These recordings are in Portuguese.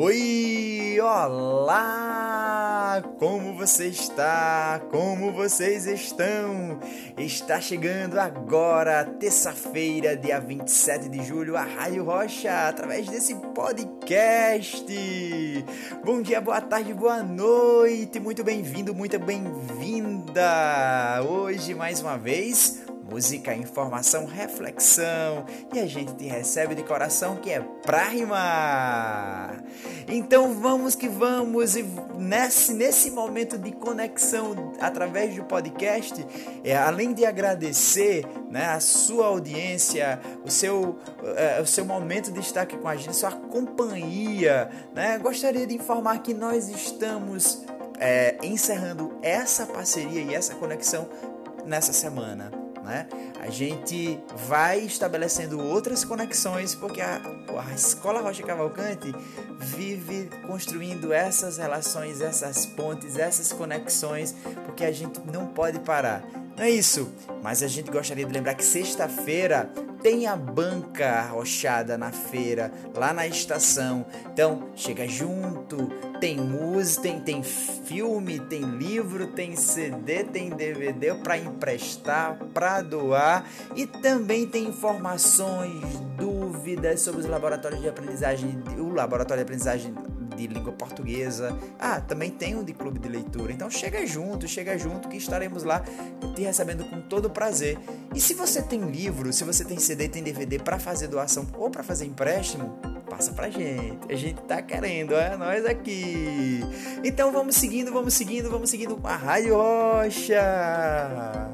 Oi, olá! Como você está? Como vocês estão? Está chegando agora, terça-feira, dia 27 de julho, a Rádio Rocha, através desse podcast. Bom dia, boa tarde, boa noite, muito bem-vindo, muito bem-vinda! Hoje, mais uma vez, música, informação, reflexão e a gente te recebe de coração que é pra rimar. Então vamos que vamos e nesse, nesse momento de conexão através do podcast, é, além de agradecer né, a sua audiência, o seu, é, o seu momento de estar aqui com a gente, sua companhia, né, gostaria de informar que nós estamos é, encerrando essa parceria e essa conexão nessa semana né? A gente vai estabelecendo outras conexões porque a, a Escola Rocha Cavalcante vive construindo essas relações, essas pontes, essas conexões, porque a gente não pode parar. Não é isso, mas a gente gostaria de lembrar que sexta-feira tem a banca arrochada na feira, lá na estação. Então, chega junto, tem música, tem, tem filme, tem livro, tem CD, tem DVD para emprestar, para doar e também tem informações, dúvidas sobre os laboratórios de aprendizagem, o laboratório de aprendizagem de língua portuguesa. Ah, também tem um de clube de leitura. Então chega junto, chega junto que estaremos lá te recebendo com todo prazer. E se você tem livro, se você tem CD, tem DVD para fazer doação ou para fazer empréstimo, passa pra gente. A gente tá querendo, é nós aqui. Então vamos seguindo, vamos seguindo, vamos seguindo com a Rádio Rocha.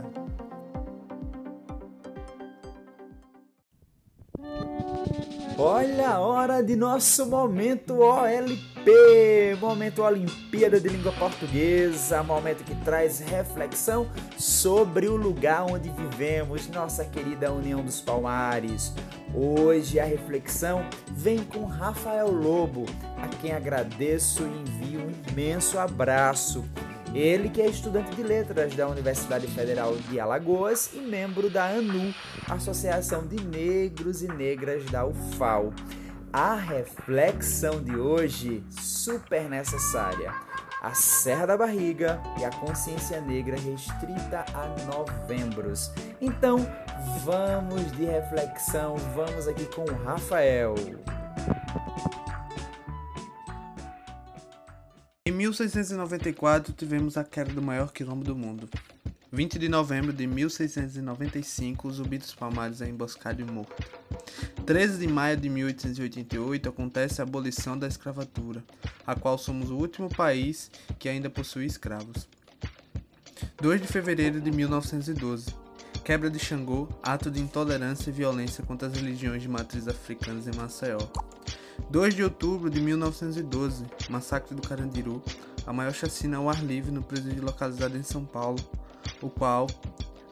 Olha a hora de nosso momento OLP, momento Olimpíada de Língua Portuguesa, momento que traz reflexão sobre o lugar onde vivemos, nossa querida União dos Palmares. Hoje a reflexão vem com Rafael Lobo, a quem agradeço e envio um imenso abraço. Ele que é estudante de letras da Universidade Federal de Alagoas e membro da ANU, Associação de Negros e Negras da UFAL. A reflexão de hoje super necessária. A Serra da Barriga e a consciência negra restrita a novembros. Então, vamos de reflexão, vamos aqui com o Rafael. 1694 tivemos a queda do maior quilombo do mundo. 20 de novembro de 1695, o Zumbi dos Palmares é emboscado e morto. 13 de maio de 1888 acontece a abolição da escravatura, a qual somos o último país que ainda possui escravos. 2 de fevereiro de 1912, quebra de Xangô, ato de intolerância e violência contra as religiões de matriz africanas em Maceió. 2 de outubro de 1912, massacre do Carandiru, a maior chacina ao ar livre no presídio localizado em São Paulo, o qual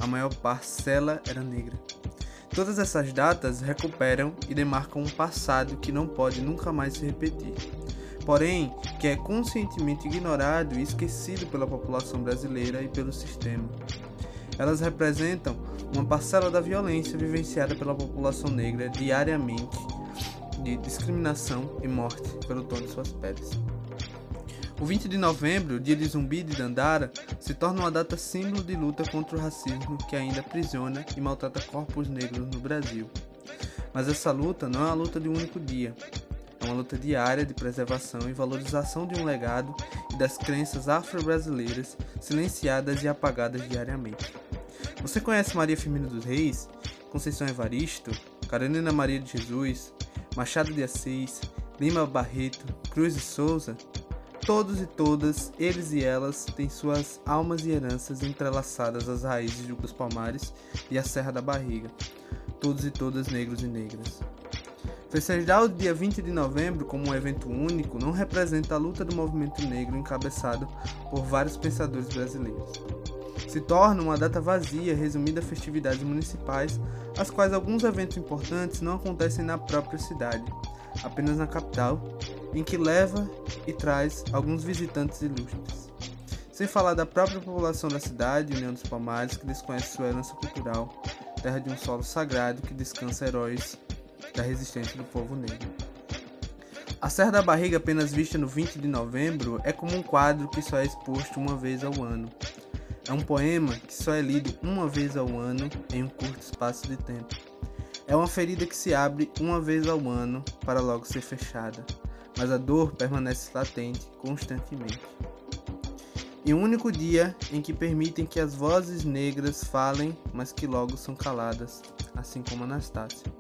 a maior parcela era negra. Todas essas datas recuperam e demarcam um passado que não pode nunca mais se repetir, porém que é conscientemente ignorado e esquecido pela população brasileira e pelo sistema. Elas representam uma parcela da violência vivenciada pela população negra diariamente de discriminação e morte pelo tom de suas peles. O 20 de novembro, dia de Zumbi de Dandara, se torna uma data símbolo de luta contra o racismo que ainda aprisiona e maltrata corpos negros no Brasil. Mas essa luta não é uma luta de um único dia. É uma luta diária de preservação e valorização de um legado e das crenças afro-brasileiras silenciadas e apagadas diariamente. Você conhece Maria Firmina dos Reis, Conceição Evaristo, Carolina Maria de Jesus, Machado de Assis, Lima Barreto, Cruz de Souza, todos e todas, eles e elas, têm suas almas e heranças entrelaçadas às raízes dos Palmares e à Serra da Barriga, todos e todas negros e negras. Festejar o dia 20 de novembro como um evento único não representa a luta do movimento negro encabeçado por vários pensadores brasileiros. Se torna uma data vazia, resumida a festividades municipais, as quais alguns eventos importantes não acontecem na própria cidade, apenas na capital, em que leva e traz alguns visitantes ilustres. Sem falar da própria população da cidade, União dos Palmares, que desconhece sua herança cultural, terra de um solo sagrado que descansa heróis da resistência do povo negro. A Serra da Barriga, apenas vista no 20 de novembro, é como um quadro que só é exposto uma vez ao ano. É um poema que só é lido uma vez ao ano em um curto espaço de tempo. É uma ferida que se abre uma vez ao ano para logo ser fechada, mas a dor permanece latente constantemente. E um único dia em que permitem que as vozes negras falem, mas que logo são caladas, assim como Anastácia.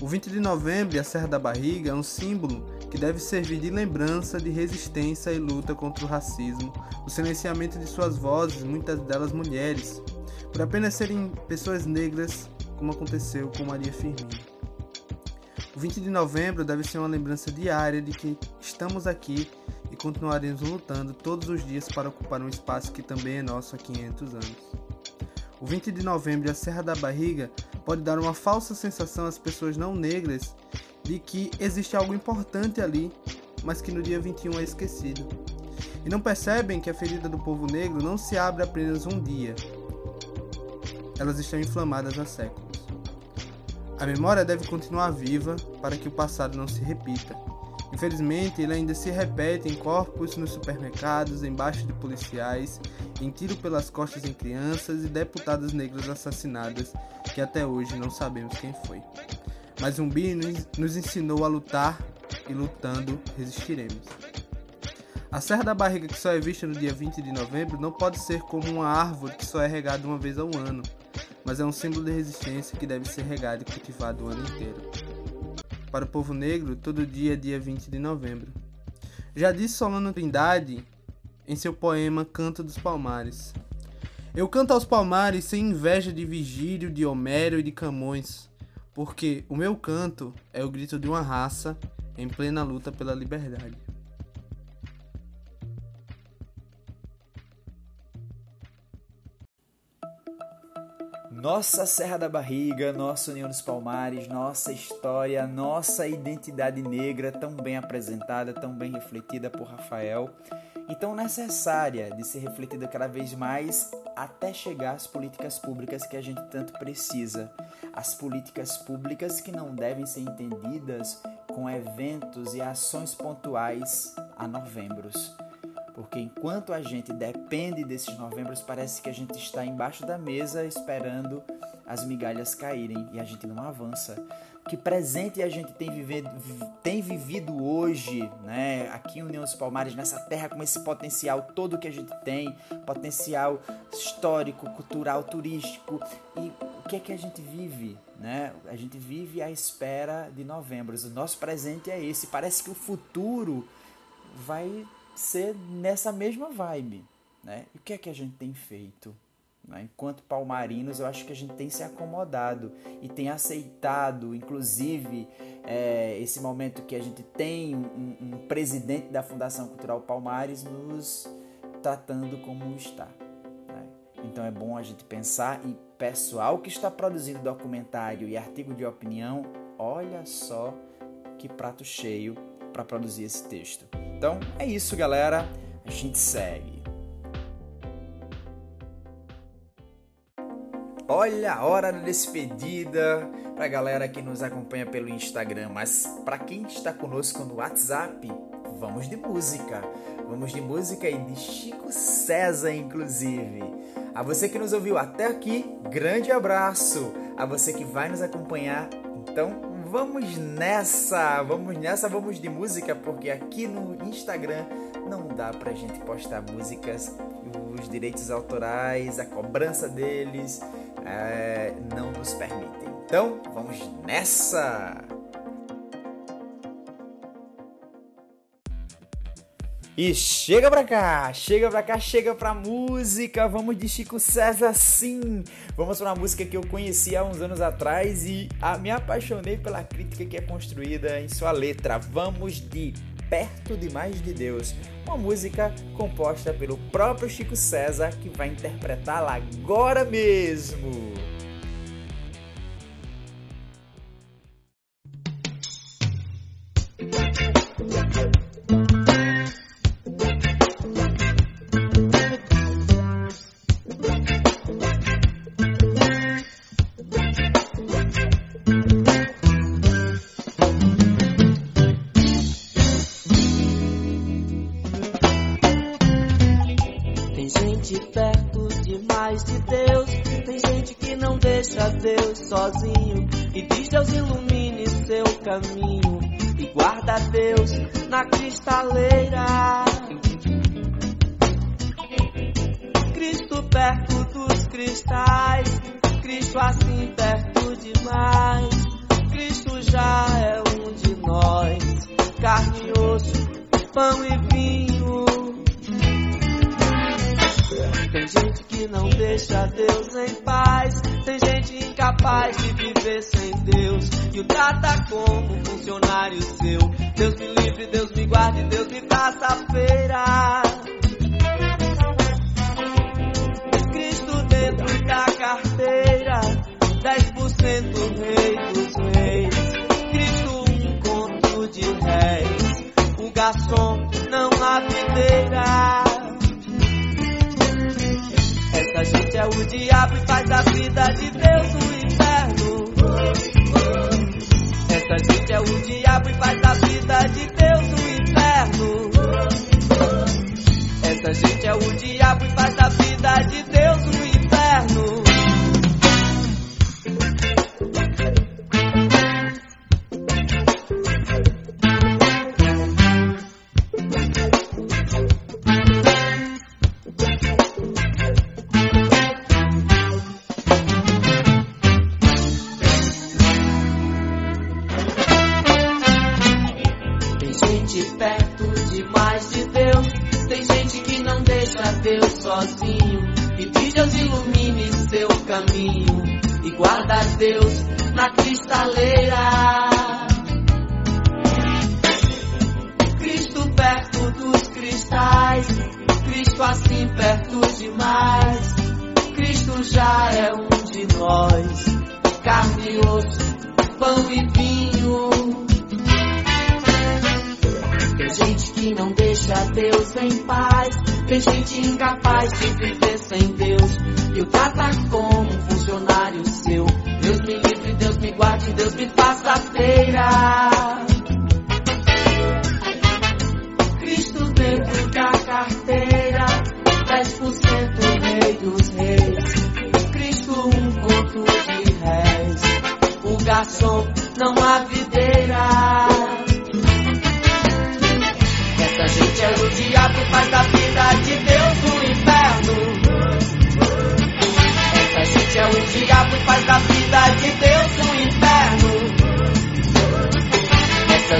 O 20 de novembro e a Serra da Barriga é um símbolo que deve servir de lembrança de resistência e luta contra o racismo, o silenciamento de suas vozes, muitas delas mulheres, por apenas serem pessoas negras, como aconteceu com Maria Firmino. O 20 de novembro deve ser uma lembrança diária de que estamos aqui e continuaremos lutando todos os dias para ocupar um espaço que também é nosso há 500 anos. O 20 de novembro e a Serra da Barriga pode dar uma falsa sensação às pessoas não negras de que existe algo importante ali, mas que no dia 21 é esquecido. E não percebem que a ferida do povo negro não se abre apenas um dia. Elas estão inflamadas há séculos. A memória deve continuar viva para que o passado não se repita. Infelizmente, ele ainda se repete em corpos nos supermercados, embaixo de policiais, em tiro pelas costas em crianças e deputadas negras assassinadas, que até hoje não sabemos quem foi. Mas Zumbi nos ensinou a lutar e lutando resistiremos. A Serra da Barriga que só é vista no dia 20 de novembro não pode ser como uma árvore que só é regada uma vez ao ano, mas é um símbolo de resistência que deve ser regado e cultivado o ano inteiro. Para o povo negro, todo dia é dia 20 de novembro. Já disse Solano Trindade em seu poema Canto dos Palmares. Eu canto aos palmares sem inveja de Vigílio, de Homero e de Camões porque o meu canto é o grito de uma raça em plena luta pela liberdade. Nossa Serra da Barriga, nossa União dos Palmares, nossa história, nossa identidade negra tão bem apresentada, tão bem refletida por Rafael e tão necessária de ser refletida cada vez mais até chegar às políticas públicas que a gente tanto precisa. As políticas públicas que não devem ser entendidas com eventos e ações pontuais a novembros porque enquanto a gente depende desses novembros, parece que a gente está embaixo da mesa esperando as migalhas caírem e a gente não avança. Que presente a gente tem, vivido, tem vivido hoje, né? Aqui em União dos Palmares, nessa terra com esse potencial todo que a gente tem, potencial histórico, cultural, turístico. E o que é que a gente vive, né? A gente vive à espera de novembros. O nosso presente é esse. Parece que o futuro vai ser nessa mesma vibe. Né? E o que é que a gente tem feito? Né? Enquanto palmarinos, eu acho que a gente tem se acomodado e tem aceitado, inclusive, é, esse momento que a gente tem um, um, presidente da Fundação Cultural Palmares nos tratando como está. Né? Então é bom a gente pensar e pessoal que está produzindo documentário e artigo de opinião, olha só que prato cheio para produzir esse texto. Então é isso, galera. A gente segue. Olha a hora da despedida para a galera que nos acompanha pelo Instagram, mas para quem está conosco no WhatsApp, vamos de música. Vamos de música e de Chico César, inclusive. A você que nos ouviu até aqui, grande abraço. A você que vai nos acompanhar, então vamos nessa, vamos nessa, vamos de música, porque aqui no Instagram não dá pra gente postar músicas, os direitos autorais, a cobrança deles é, não nos permitem. Então, vamos nessa! E chega pra cá, chega pra cá, chega pra música. Vamos de Chico César, sim. Vamos pra uma música que eu conheci há uns anos atrás e a, me apaixonei pela crítica que é construída em sua letra. Vamos de Perto Demais de Deus, uma música composta pelo próprio Chico César que vai interpretá-la agora mesmo. Pão e vinho. Tem gente que não deixa Deus em paz, tem gente incapaz de viver sem Deus e o trata como funcionário seu. Deus me livre, Deus me guarde, Deus me faça feira. Garçom não há videira. Essa gente é o diabo e faz da vida de Deus um inferno. Essa gente é o diabo e faz da vida de Deus feira. Cristo dentro da carteira, 10% rei dos reis. Cristo um conto de réis. O garçom não há videira. Essa gente é o diabo faz da vida de Deus um inferno. Essa gente é o diabo faz da vida de Deus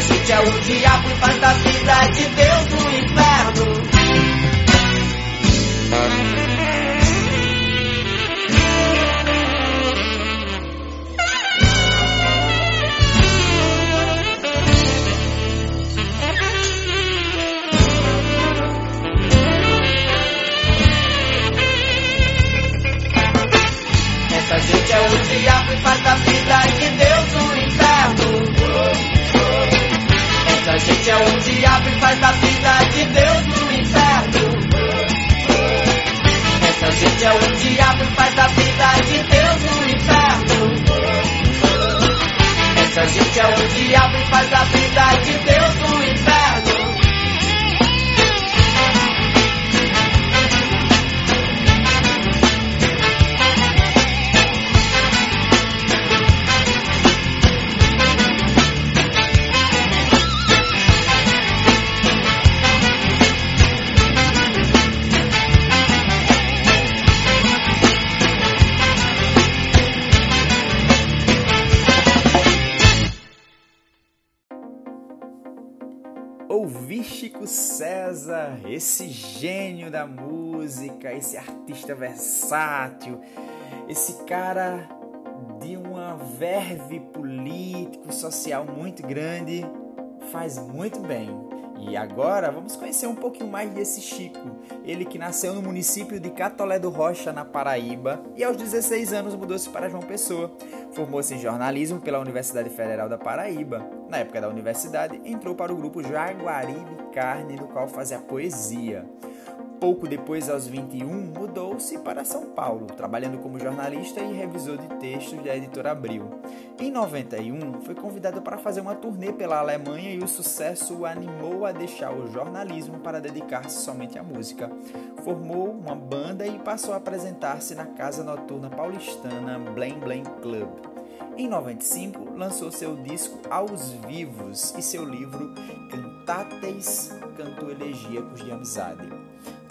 Gente é o diabo e vida de Deus um inferno. Essa gente é o diabo e faz da vida de Deus gente é o diabo e faz da vida de Deus um inferno. Essa gente é o diabo e faz da vida de Deus um inferno. Essa gente é o diabo e faz da vida de Deus um inferno. Esse gênio da música, esse artista versátil, esse cara de uma verve político, social muito grande, faz muito bem. E agora vamos conhecer um pouquinho mais desse Chico. Ele que nasceu no município de Catolé do Rocha, na Paraíba, e aos 16 anos mudou-se para João Pessoa. Formou-se em jornalismo pela Universidade Federal da Paraíba. Na época da universidade, entrou para o grupo Jaguaribe Carne, no qual fazia poesia. Pouco depois, aos 21, mudou-se para São Paulo, trabalhando como jornalista e revisor de textos da editora Abril. Em 91, foi convidado para fazer uma turnê pela Alemanha e o sucesso o animou a deixar o jornalismo para dedicar-se somente à música. Formou uma banda e passou a apresentar-se na casa noturna paulistana Blame Blame Club. Em 95, lançou seu disco Aos Vivos e seu livro Cantates Canto Elegíacos de Amizade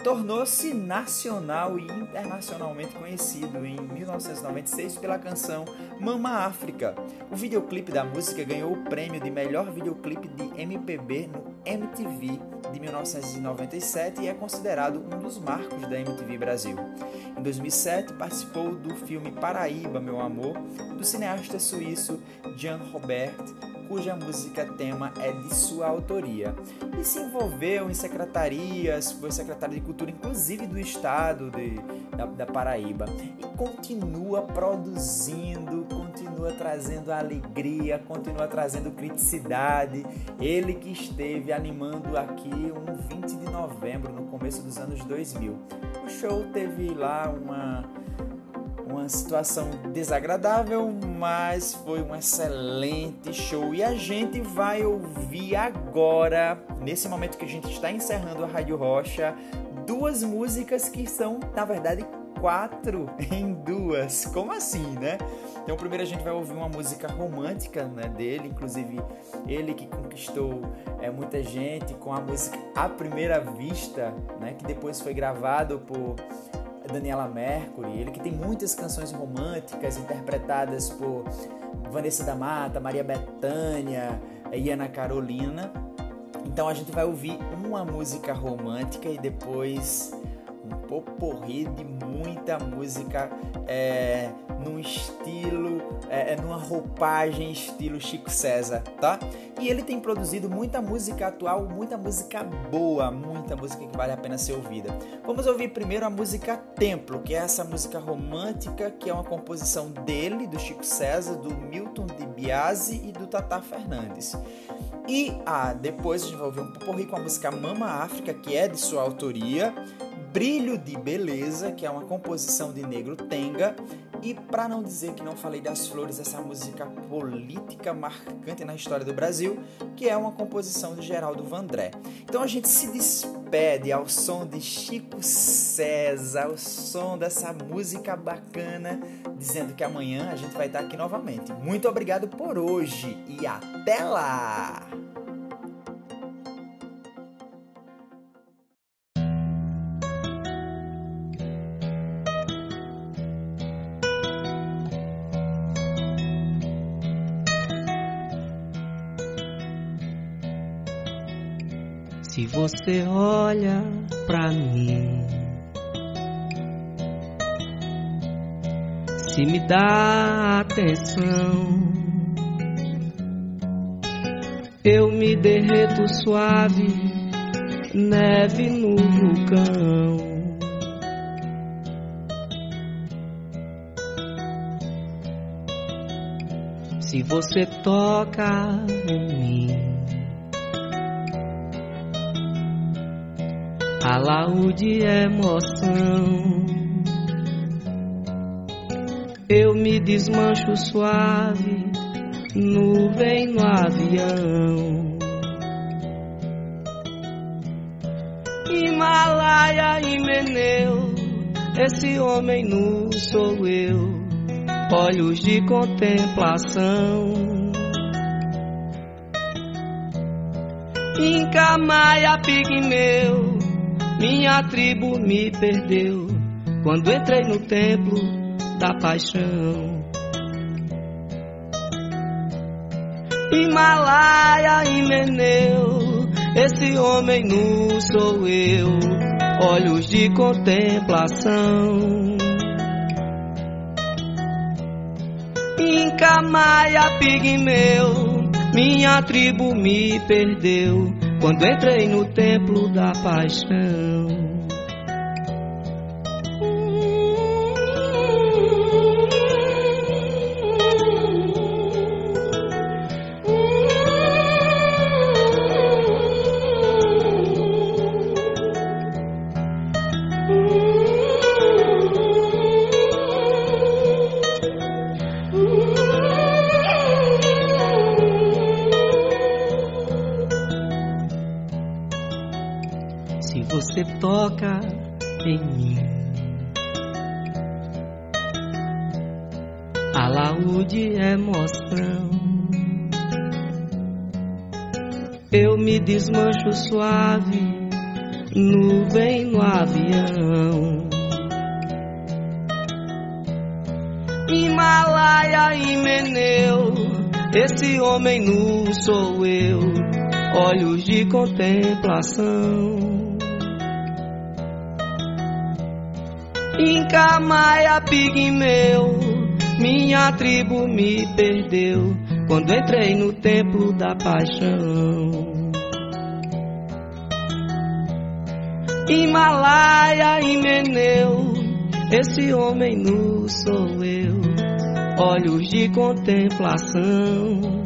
tornou-se nacional e internacionalmente conhecido em 1996 pela canção Mama África. O videoclipe da música ganhou o prêmio de melhor videoclipe de MPB no MTV de 1997 e é considerado um dos marcos da MTV Brasil. Em 2007, participou do filme Paraíba, Meu Amor, do cineasta suíço Jean Robert cuja música tema é de sua autoria. E se envolveu em secretarias, foi secretário de Cultura, inclusive do estado de, da, da Paraíba. E continua produzindo, continua trazendo alegria, continua trazendo criticidade. Ele que esteve animando aqui um 20 de novembro, no começo dos anos 2000. O show teve lá uma uma situação desagradável, mas foi um excelente show e a gente vai ouvir agora, nesse momento que a gente está encerrando a Rádio Rocha, duas músicas que são, na verdade, quatro em duas. Como assim, né? Então, primeiro a gente vai ouvir uma música romântica né, dele, inclusive ele que conquistou é, muita gente com a música À Primeira Vista, né, que depois foi gravado por Daniela Mercury, ele que tem muitas canções românticas interpretadas por Vanessa da Mata, Maria Bethânia e Ana Carolina. Então a gente vai ouvir uma música romântica e depois um poporri de muita música é, num estilo, é, é, numa roupagem estilo Chico César, tá? E ele tem produzido muita música atual, muita música boa, muita música que vale a pena ser ouvida. Vamos ouvir primeiro a música Templo, que é essa música romântica, que é uma composição dele, do Chico César, do Milton de Biasi e do Tata Fernandes. E ah, depois a gente vai ouvir um poporri com a música Mama África, que é de sua autoria, Brilho de Beleza, que é uma composição de Negro Tenga, e para não dizer que não falei das flores, essa música política marcante na história do Brasil, que é uma composição de Geraldo Vandré. Então a gente se despede ao som de Chico César, ao som dessa música bacana, dizendo que amanhã a gente vai estar aqui novamente. Muito obrigado por hoje e até lá! Você olha pra mim, se me dá atenção, eu me derreto suave, neve no vulcão. Se você toca em mim, alaúde emoção. Eu me desmancho suave, nuvem no avião. Himalaia e Meneu, esse homem nu sou eu, olhos de contemplação. Inca, Maia, Pigmeu, minha tribo me perdeu quando entrei no templo da paixão. Himalaia e Meneu, esse homem nu sou eu, olhos de contemplação. Inca, Maia, Pigmeu, minha tribo me perdeu quando entrei no templo da paixão. Alaúde emoção. Eu me desmancho suave, nuvem no avião. Himalaia e Meneu, esse homem nu sou eu, olhos de contemplação. Inca, Maia, Pigmeu, minha tribo me perdeu quando entrei no templo da paixão. Himalaia e Meneu, esse homem nu sou eu, olhos de contemplação.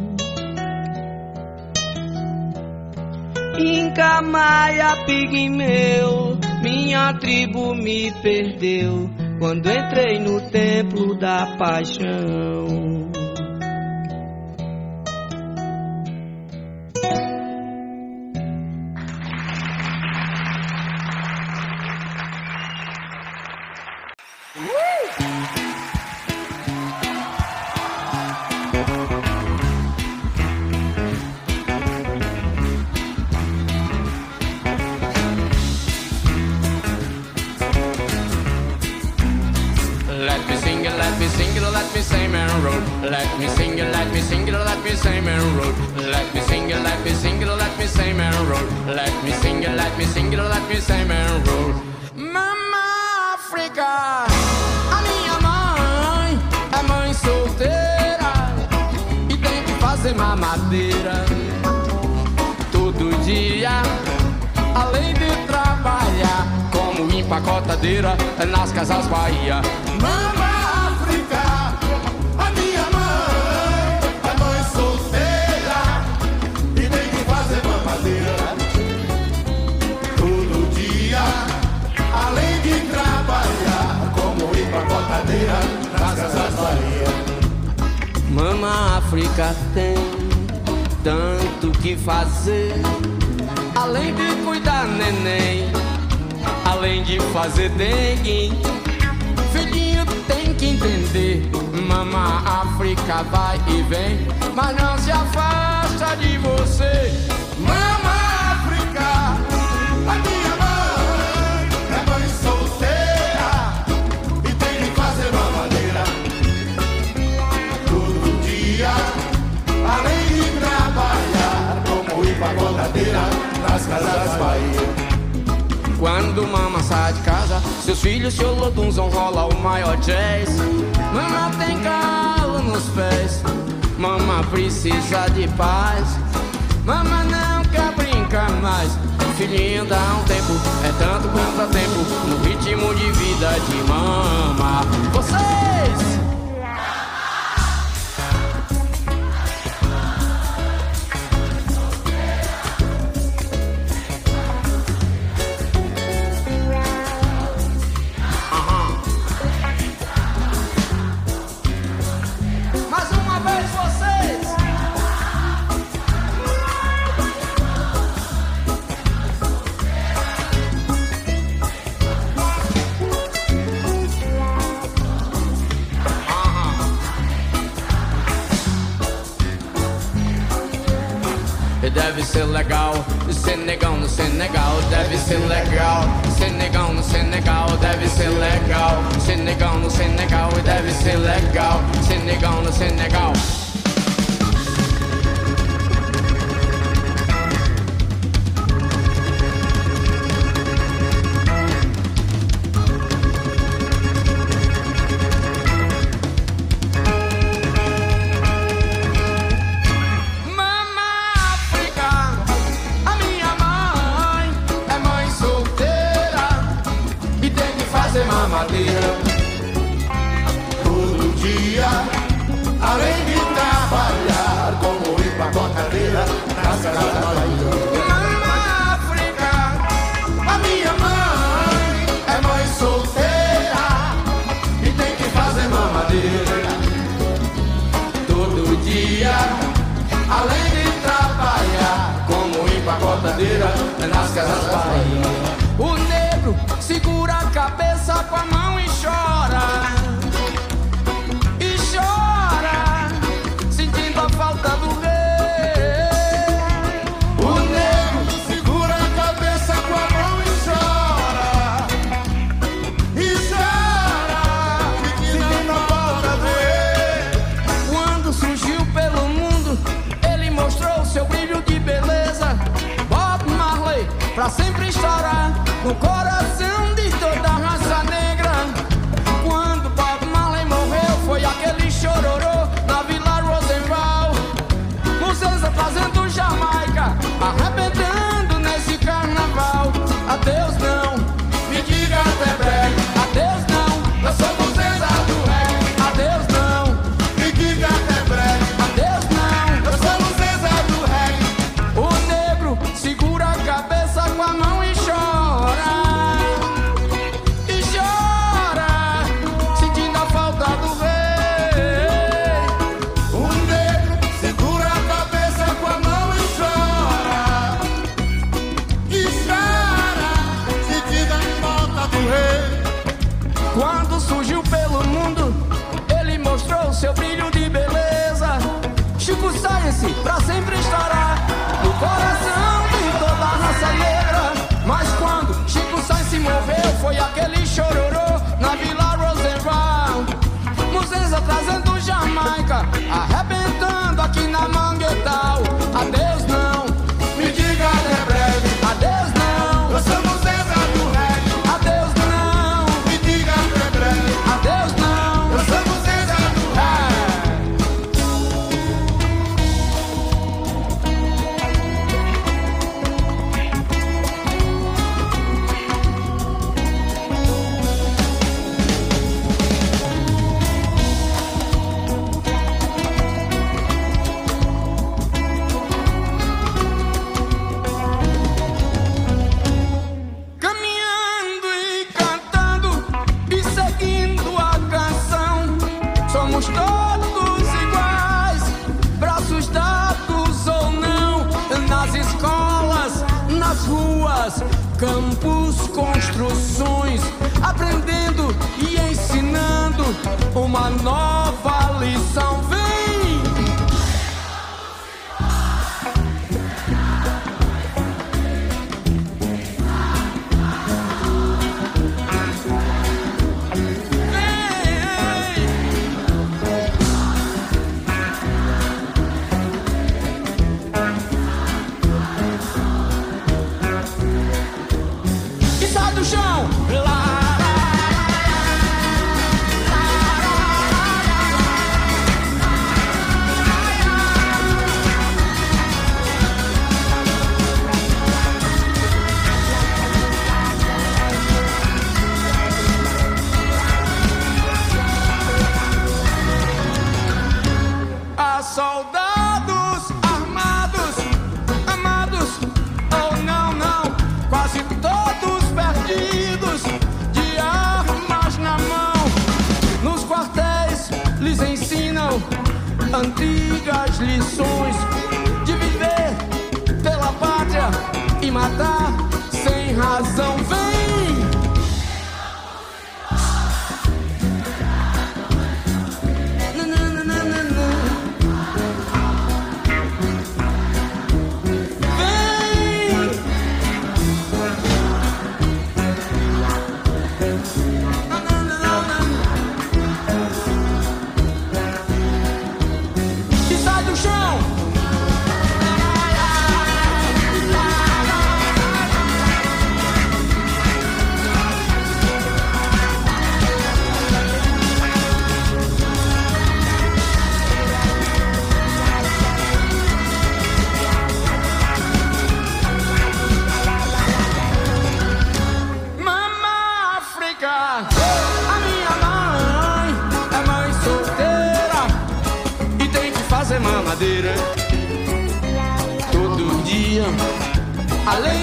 Inca, Maia, Pigmeu, minha tribo me perdeu quando entrei no templo da paixão. Como empacotadeira nas casas Bahia. Mama África, a minha mãe é mãe solteira e tem que fazer mamadeira todo dia, além de trabalhar como empacotadeira nas casas Bahia. Mama África tem tanto que fazer, além de cuidar neném, além de fazer dengue. Filhinho tem que entender, Mama África vai e vem, mas não se afasta de você. Mama África, a minha mãe é mãe solteira e tem que fazer mamadeira todo dia, além de trabalhar como empacotadeira nas casas Bahia. Quando mama sai de casa, seus filhos se olodunzam, rola o maior jazz. Mama tem calo nos pés, mama precisa de paz. Mama não quer brincar mais. Filhinho, dá um tempo, é tanto quanto tempo no ritmo de vida de mama. Vocês! Legal, ser negão no Senegal, deve ser legal, ser negão no Senegal, deve ser legal, ser negão no Senegal, deve ser legal, ser negão no Senegal.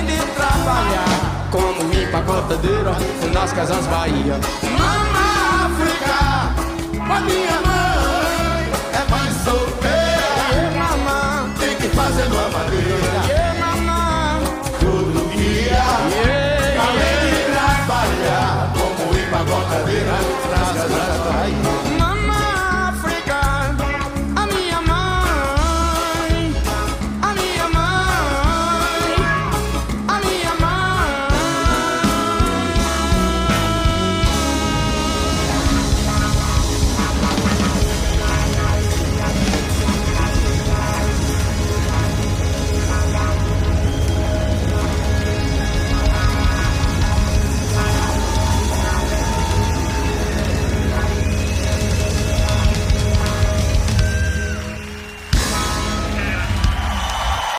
De trabalhar como empacotadeira nas casas Bahia. Mama África, a minha mãe é mais solteira. Mamãe tem que fazer uma madeira.